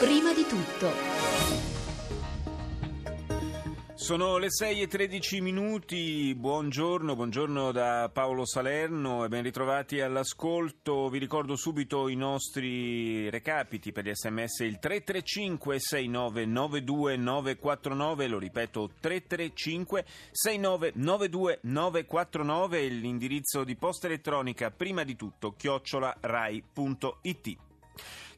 Prima di tutto. Sono le 6 e 13 minuti, buongiorno, buongiorno da Paolo Salerno e ben ritrovati all'ascolto. Vi ricordo subito i nostri recapiti per gli sms il 335 6992 949, lo ripeto 335 6992 949 l'indirizzo di posta elettronica prima di tutto chiocciola rai.it.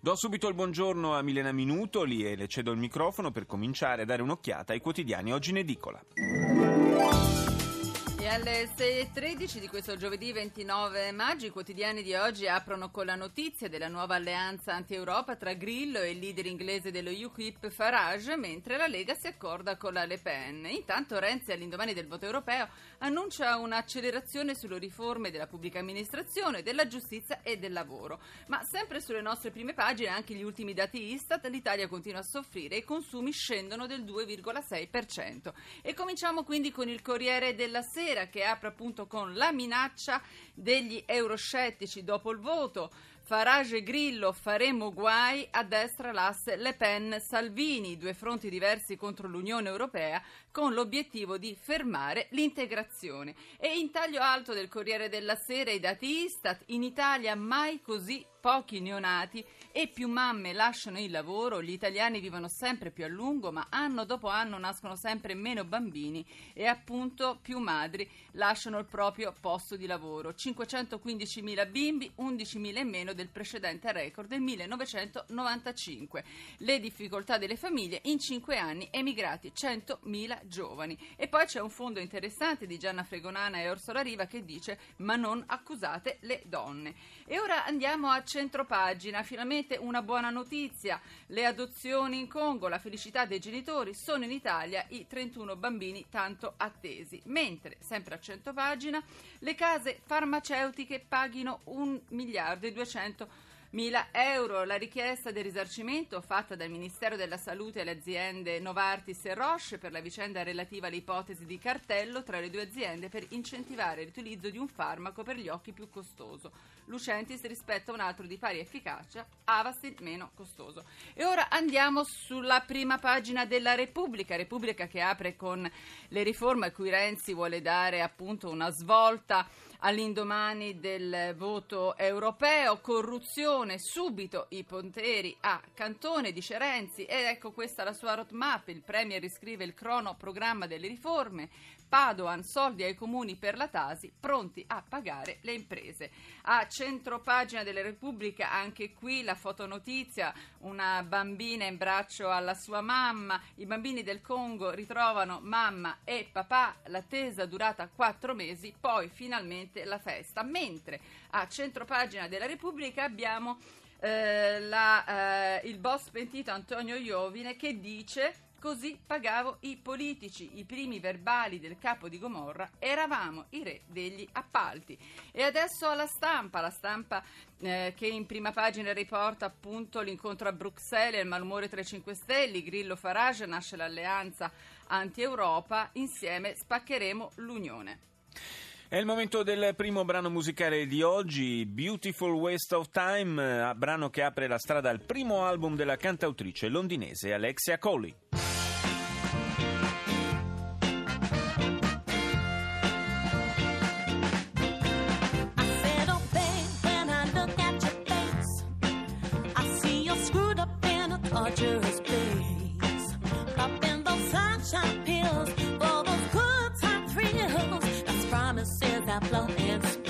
Do subito il buongiorno a Milena Minutoli e le cedo il microfono per cominciare a dare un'occhiata ai quotidiani oggi in edicola. Alle 6.13 di questo giovedì 29 maggio i quotidiani di oggi aprono con la notizia della nuova alleanza anti-Europa tra Grillo e il leader inglese dello UKIP Farage, mentre la Lega si accorda con la Le Pen. Intanto Renzi all'indomani del voto europeo annuncia un'accelerazione sulle riforme della pubblica amministrazione, della giustizia e del lavoro. Ma sempre sulle nostre prime pagine, anche gli ultimi dati Istat, l'Italia continua a soffrire e i consumi scendono del 2,6%. E cominciamo quindi con il Corriere della sera che apre appunto con la minaccia degli euroscettici dopo il voto. Farage e Grillo faremo guai, a destra l'asse Le Pen Salvini, due fronti diversi contro l'Unione Europea con l'obiettivo di fermare l'integrazione. E in taglio alto del Corriere della Sera i dati Istat, in Italia mai così pochi neonati e più mamme lasciano il lavoro, gli italiani vivono sempre più a lungo, ma anno dopo anno nascono sempre meno bambini e appunto più madri lasciano il proprio posto di lavoro. 515.000 bimbi, 11.000 in meno del precedente record del 1995. Le difficoltà delle famiglie in 5 anni emigrati 100.000 giovani. E poi c'è un fondo interessante di Gianna Fregonana e Orsola Riva che dice ma non accusate le donne. E ora andiamo a centropagina, finalmente una buona notizia, le adozioni in Congo, la felicità dei genitori, sono in Italia i 31 bambini tanto attesi, mentre sempre a centropagina le case farmaceutiche paghino 1 miliardo e 200 mila euro. La richiesta del risarcimento fatta dal Ministero della Salute alle aziende Novartis e Roche per la vicenda relativa all'ipotesi di cartello tra le due aziende per incentivare l'utilizzo di un farmaco per gli occhi più costoso. Lucentis rispetto a un altro di pari efficacia, Avastin meno costoso. E ora andiamo sulla prima pagina della Repubblica, Repubblica che apre con le riforme a cui Renzi vuole dare appunto una svolta all'indomani del voto europeo, corruzione, subito i ponteri a Cantone, dice Renzi, ed ecco questa la sua roadmap, il Premier riscrive il cronoprogramma delle riforme, Padoan, soldi ai comuni per la Tasi, pronti a pagare le imprese. A centropagina della Repubblica, anche qui la fotonotizia, una bambina in braccio alla sua mamma, i bambini del Congo ritrovano mamma e papà, l'attesa durata quattro mesi, poi finalmente la festa. Mentre a centropagina della Repubblica abbiamo eh, la, eh, il boss pentito Antonio Iovine che dice Così pagavo i politici, i primi verbali del capo di Gomorra, eravamo i re degli appalti. E adesso alla stampa, la stampa eh, che in prima pagina riporta appunto l'incontro a Bruxelles e il malumore tra i 5 Stelle, Grillo Farage, nasce l'alleanza anti-Europa, insieme spaccheremo l'Unione. È il momento del primo brano musicale di oggi, Beautiful Waste of Time, brano che apre la strada al primo album della cantautrice londinese Alexia Coley. promises I blow and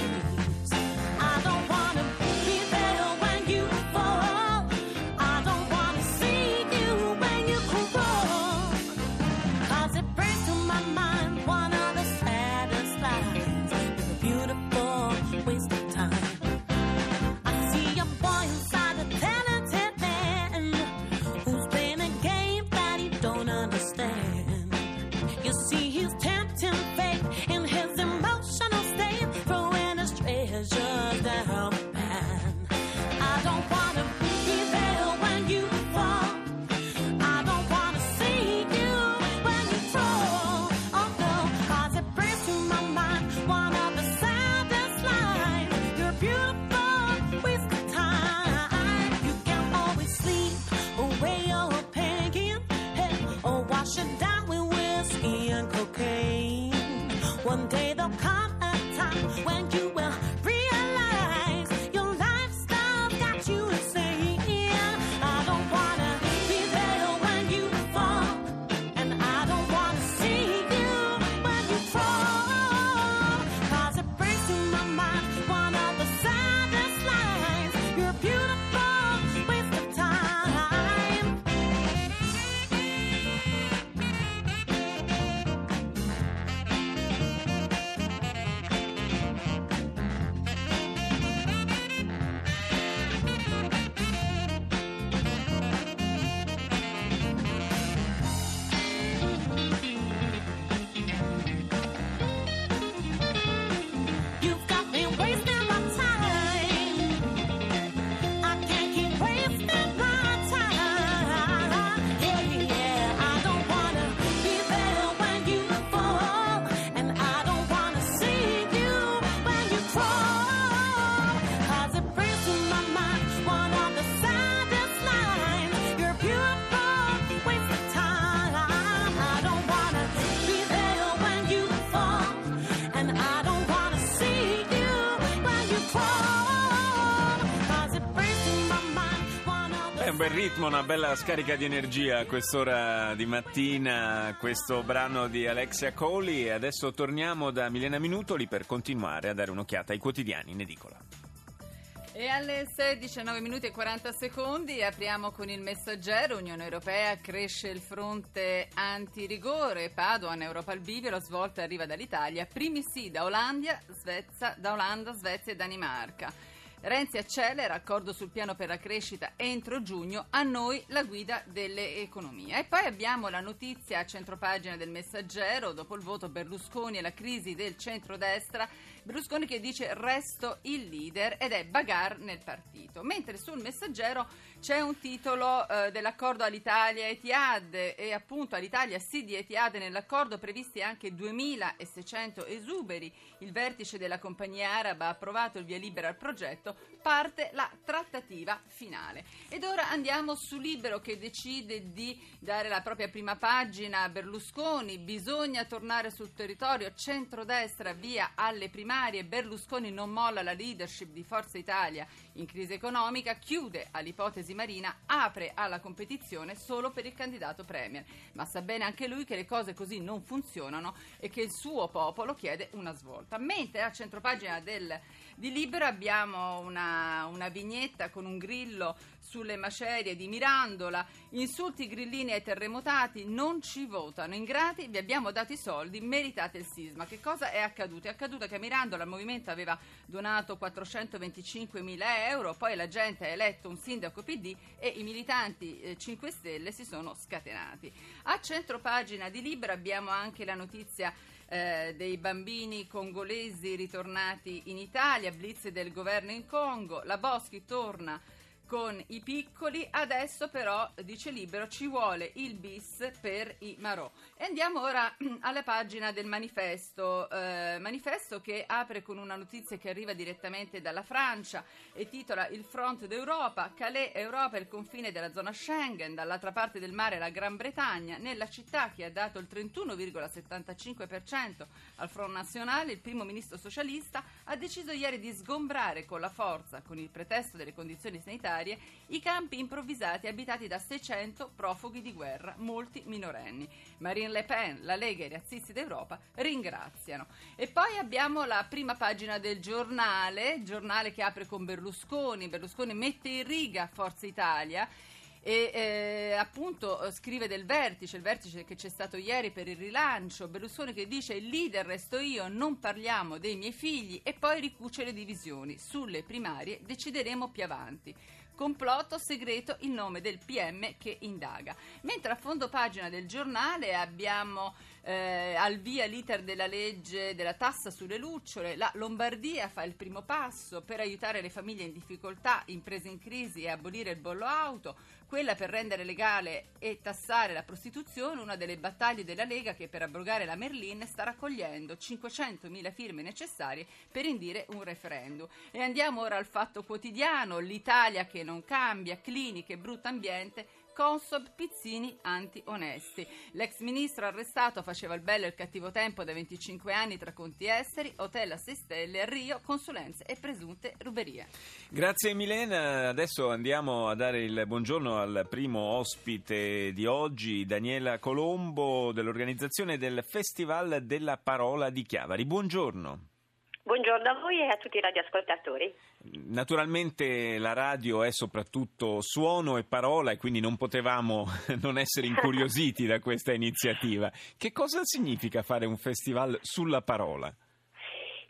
bel ritmo, una bella scarica di energia a quest'ora di mattina, questo brano di Alexia Colli e adesso torniamo da Milena Minutoli per continuare a dare un'occhiata ai quotidiani in edicola. E alle 16, minuti e 40 secondi apriamo con il messaggero. Unione Europea cresce il fronte antirigore. Padoan, Europa al bivio, la svolta arriva dall'Italia. Primi sì da Olanda, Svezia, da Olanda, Svezia e Danimarca. Renzi accelera, accordo sul piano per la crescita entro giugno, a noi la guida delle economie. E poi abbiamo la notizia a centropagina del messaggero, dopo il voto Berlusconi e la crisi del centrodestra, Berlusconi che dice resto il leader ed è bagar nel partito. Mentre sul messaggero c'è un titolo eh, dell'accordo all'Italia Etihad e appunto all'Italia sì di Etihad nell'accordo previsti anche 2600 esuberi. Il vertice della compagnia araba ha approvato il via libera al progetto, parte la trattativa finale. Ed ora andiamo su Libero che decide di dare la propria prima pagina a Berlusconi, bisogna tornare sul territorio, centrodestra via alle primarie, Berlusconi non molla la leadership di Forza Italia in crisi economica, chiude all'ipotesi Marina, apre alla competizione solo per il candidato premier. Ma sa bene anche lui che le cose così non funzionano e che il suo popolo chiede una svolta. Mentre a centropagina del, di Libero abbiamo una, una vignetta con un grillo sulle macerie di Mirandola, insulti grillini ai terremotati, non ci votano, ingrati, vi abbiamo dato i soldi, meritate il sisma. Che cosa è accaduto? È accaduto che a Mirandola il movimento aveva donato 425 mila euro, poi la gente ha eletto un sindaco PD e i militanti eh, 5 Stelle si sono scatenati. A centropagina di Libera abbiamo anche la notizia eh, dei bambini congolesi ritornati in Italia, blitz del governo in Congo, la Boschi torna con i piccoli, adesso però, dice Libero, ci vuole il bis per i Marò. E andiamo ora alla pagina del manifesto, eh, manifesto che apre con una notizia che arriva direttamente dalla Francia e titola Il front d'Europa, Calais Europa il confine della zona Schengen, dall'altra parte del mare la Gran Bretagna, nella città che ha dato il 31,75% al Front Nazionale, il primo ministro socialista ha deciso ieri di sgombrare con la forza, con il pretesto delle condizioni sanitarie, i campi improvvisati abitati da 600 profughi di guerra, molti minorenni. Marine Le Pen, la Lega e i razzisti d'Europa ringraziano. E poi abbiamo la prima pagina del giornale, giornale che apre con Berlusconi. Berlusconi mette in riga Forza Italia e eh, appunto scrive del vertice, il vertice che c'è stato ieri per il rilancio, Berlusconi che dice il leader resto io, non parliamo dei miei figli e poi ricuce le divisioni, sulle primarie decideremo più avanti. Complotto segreto il nome del PM che indaga. Mentre a fondo pagina del giornale abbiamo eh, al via l'iter della legge della tassa sulle lucciole, la Lombardia fa il primo passo per aiutare le famiglie in difficoltà, imprese in crisi e abolire il bollo auto, quella per rendere legale e tassare la prostituzione, una delle battaglie della Lega che per abrogare la Merlin sta raccogliendo 500.000 firme necessarie per indire un referendum. E andiamo ora al fatto quotidiano, l'Italia che non cambia, cliniche, brutto ambiente, Consob Pizzini anti-onesti. L'ex ministro arrestato faceva il bello e il cattivo tempo da 25 anni tra conti esteri, hotel a 6 stelle Rio, consulenze e presunte ruberie. Grazie Milena, adesso andiamo a dare il buongiorno al primo ospite di oggi, Daniela Colombo dell'organizzazione del Festival della Parola di Chiavari. Buongiorno. Buongiorno a voi e a tutti i radioascoltatori. Naturalmente la radio è soprattutto suono e parola e quindi non potevamo non essere incuriositi da questa iniziativa. Che cosa significa fare un festival sulla parola?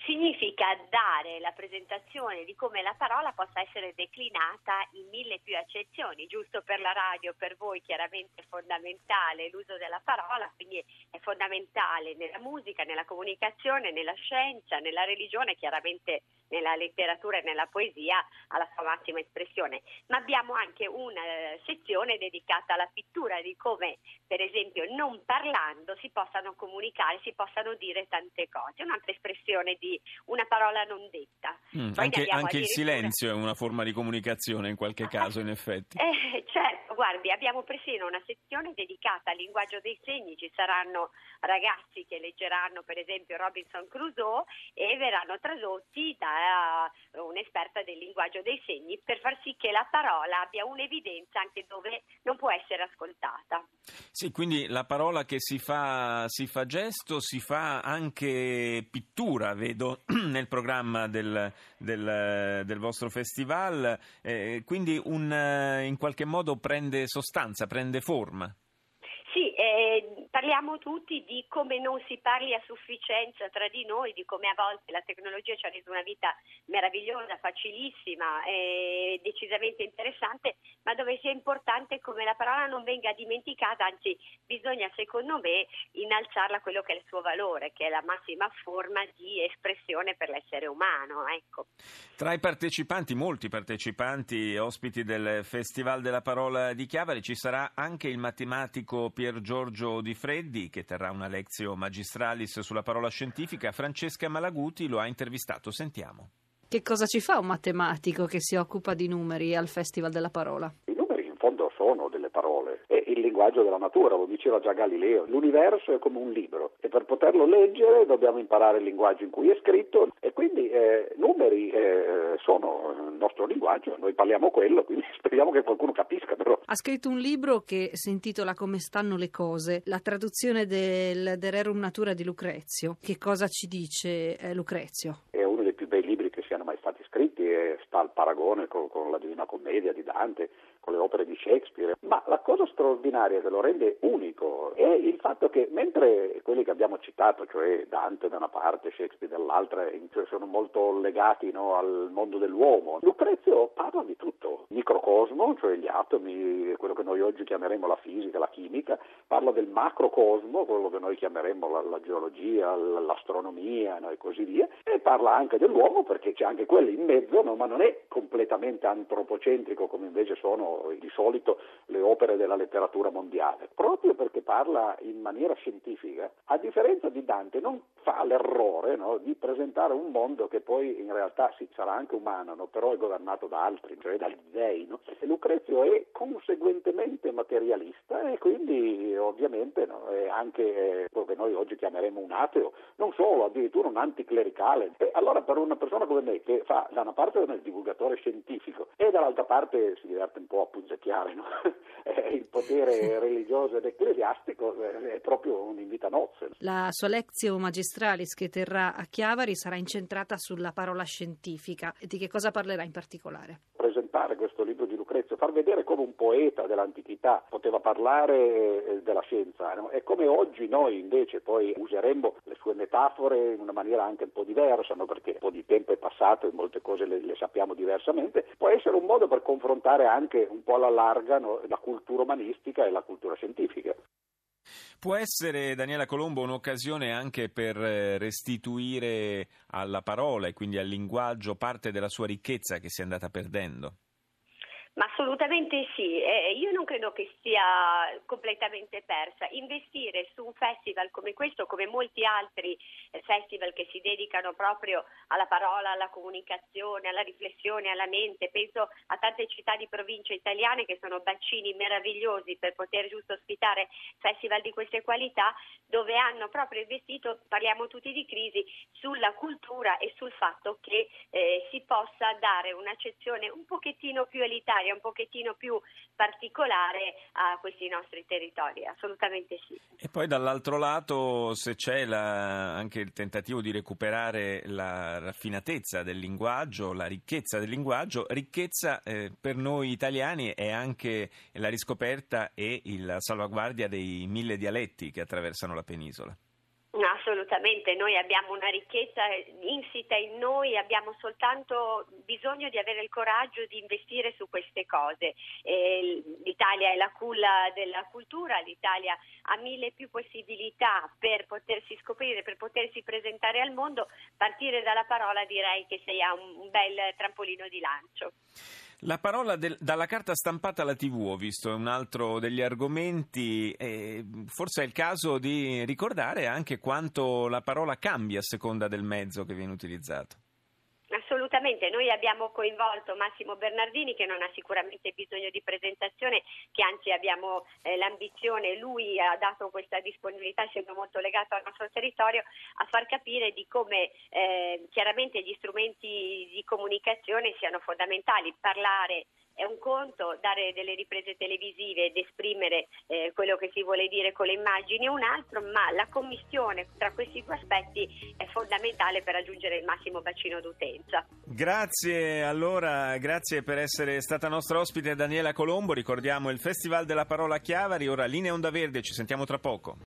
Significa dare la presentazione di come la parola possa essere declinata in mille più accezioni. Giusto per la radio, per voi chiaramente è fondamentale l'uso della parola, quindi è fondamentale nella musica, nella comunicazione, nella scienza, nella religione, chiaramente nella letteratura e nella poesia alla sua massima espressione. Ma abbiamo anche una eh, sezione dedicata alla pittura, di come per esempio non parlando si possano comunicare, si possano dire tante cose. Un'altra espressione di una parola non detta. Mm, anche, anche il silenzio è una forma di comunicazione in qualche caso, in effetti. Eh, certo, guardi, abbiamo persino una sezione dedicata al linguaggio dei segni, ci saranno ragazzi che leggeranno per esempio Robinson Crusoe e verranno tradotti da un'esperta del linguaggio dei segni per far sì che la parola abbia un'evidenza anche dove non può essere ascoltata. Sì, quindi la parola che si fa, si fa gesto, si fa anche pittura, vedo nel programma del, del, del vostro festival, eh, quindi un, eh, in qualche modo prende sostanza, prende forma. Parliamo tutti di come non si parli a sufficienza tra di noi, di come a volte la tecnologia ci ha reso una vita meravigliosa, facilissima e decisamente interessante, ma dove sia importante come la parola non venga dimenticata, anzi bisogna secondo me innalzarla a quello che è il suo valore, che è la massima forma di espressione per l'essere umano. Ecco. Tra i partecipanti, molti partecipanti, ospiti del Festival della Parola di Chiavari, ci sarà anche il matematico Pier Giorgio Di Freddi, che terrà una lezione magistralis sulla parola scientifica. Francesca Malaguti lo ha intervistato. Sentiamo. Che cosa ci fa un matematico che si occupa di numeri al Festival della Parola? I numeri in fondo sono delle parole, è il linguaggio della natura, lo diceva già Galileo. L'universo è come un libro e per poterlo leggere dobbiamo imparare il linguaggio in cui è scritto e quindi eh, numeri eh, sono il nostro linguaggio, noi parliamo quello, quindi speriamo che qualcuno capisca però. Ha scritto un libro che si intitola Come stanno le cose, la traduzione del De Rerum Natura di Lucrezio. Che cosa ci dice eh, Lucrezio? È uno dei più bei libri che siano mai stati scritti e sta al paragone con, con la Divina Commedia di Dante, con le opere di Shakespeare, ma la cosa straordinaria che lo rende unico è il fatto che mentre quelli che abbiamo citato, cioè Dante da una Shakespeare dall'altra, cioè sono molto legati no, al mondo dell'uomo, Lucrezio parla di tutto, microcosmo, cioè gli atomi, quello che noi oggi chiameremo la fisica, la chimica, parla del macrocosmo, quello che noi chiameremo la, la geologia, l'astronomia no, e così via, e parla anche dell'uomo perché c'è anche quello in mezzo, no, ma non è completamente antropocentrico come invece sono di solito le opere della letteratura mondiale, proprio perché parla in maniera scientifica, a differenza di Dante non fa l'errore no, di presentare un mondo che poi in realtà sì, sarà anche umano, no, però è governato da altri, cioè dagli dei. No? Lucrezio è conseguentemente materialista e quindi ovviamente è anche quello che noi oggi chiameremo un ateo, non solo, addirittura un anticlericale. E allora per una persona come me che fa da una parte il divulgatore scientifico e dall'altra parte si diverte un po' a punzecchiare no? il potere religioso ed ecclesiastico è proprio un invito a nozze. La sua lezione magistralis che terrà a Chiavari sarà incentrata sulla parola scientifica. Di che cosa parlerà in particolare? Presentare questo libro di Lucrezio, far vedere come un poeta dell'antichità poteva parlare della scienza no? e come oggi noi invece poi useremmo le sue metafore in una maniera anche un po' diversa, no? perché un po' di tempo è passato e molte cose le, le sappiamo diversamente, può essere un modo per confrontare anche un po' alla larga no? la cultura umanistica e la cultura scientifica. Può essere, Daniela Colombo, un'occasione anche per eh, restituire alla parola e quindi al linguaggio parte della sua ricchezza che si è andata perdendo? Ma Assolutamente sì, eh, io non credo che sia completamente persa. Investire su un festival come questo, come molti altri eh, festival che si dedicano proprio alla parola, alla comunicazione, alla riflessione, alla mente, penso a tante città di provincia italiane che sono bacini meravigliosi per poter giusto ospitare festival di queste qualità, dove hanno proprio investito, parliamo tutti di crisi, sulla cultura e sul fatto che eh, si possa dare un'accezione un pochettino più elitaria, pochettino più particolare a questi nostri territori, assolutamente sì. E poi dall'altro lato, se c'è la- anche il tentativo di recuperare la raffinatezza del linguaggio, la ricchezza del linguaggio, ricchezza eh, per noi italiani è anche la riscoperta e la salvaguardia dei mille dialetti che attraversano la penisola. Assolutamente, noi abbiamo una ricchezza insita in noi, abbiamo soltanto bisogno di avere il coraggio di investire su queste cose. Eh, L'Italia è la culla della cultura, l'Italia ha mille più possibilità per potersi scoprire, per potersi presentare al mondo. Partire dalla parola direi che sia un bel trampolino di lancio. La parola del- dalla carta stampata alla TV, ho visto, è un altro degli argomenti. e forse è il caso di ricordare anche quanto la parola cambia a seconda del mezzo che viene utilizzato. Assolutamente, noi abbiamo coinvolto Massimo Bernardini che non ha sicuramente bisogno di presentazione, che anzi abbiamo eh, l'ambizione, lui ha dato questa disponibilità essendo molto legato al nostro territorio a far capire di come eh, chiaramente gli strumenti di comunicazione siano fondamentali, parlare è un conto, dare delle riprese televisive ed esprimere eh, quello che si vuole dire con le immagini è un altro, ma la commissione tra questi due aspetti è fondamentale per raggiungere il massimo bacino d'utenza. Grazie allora, grazie per essere stata nostra ospite Daniela Colombo. Ricordiamo il Festival della Parola Chiavari. Ora linea Onda Verde, ci sentiamo tra poco.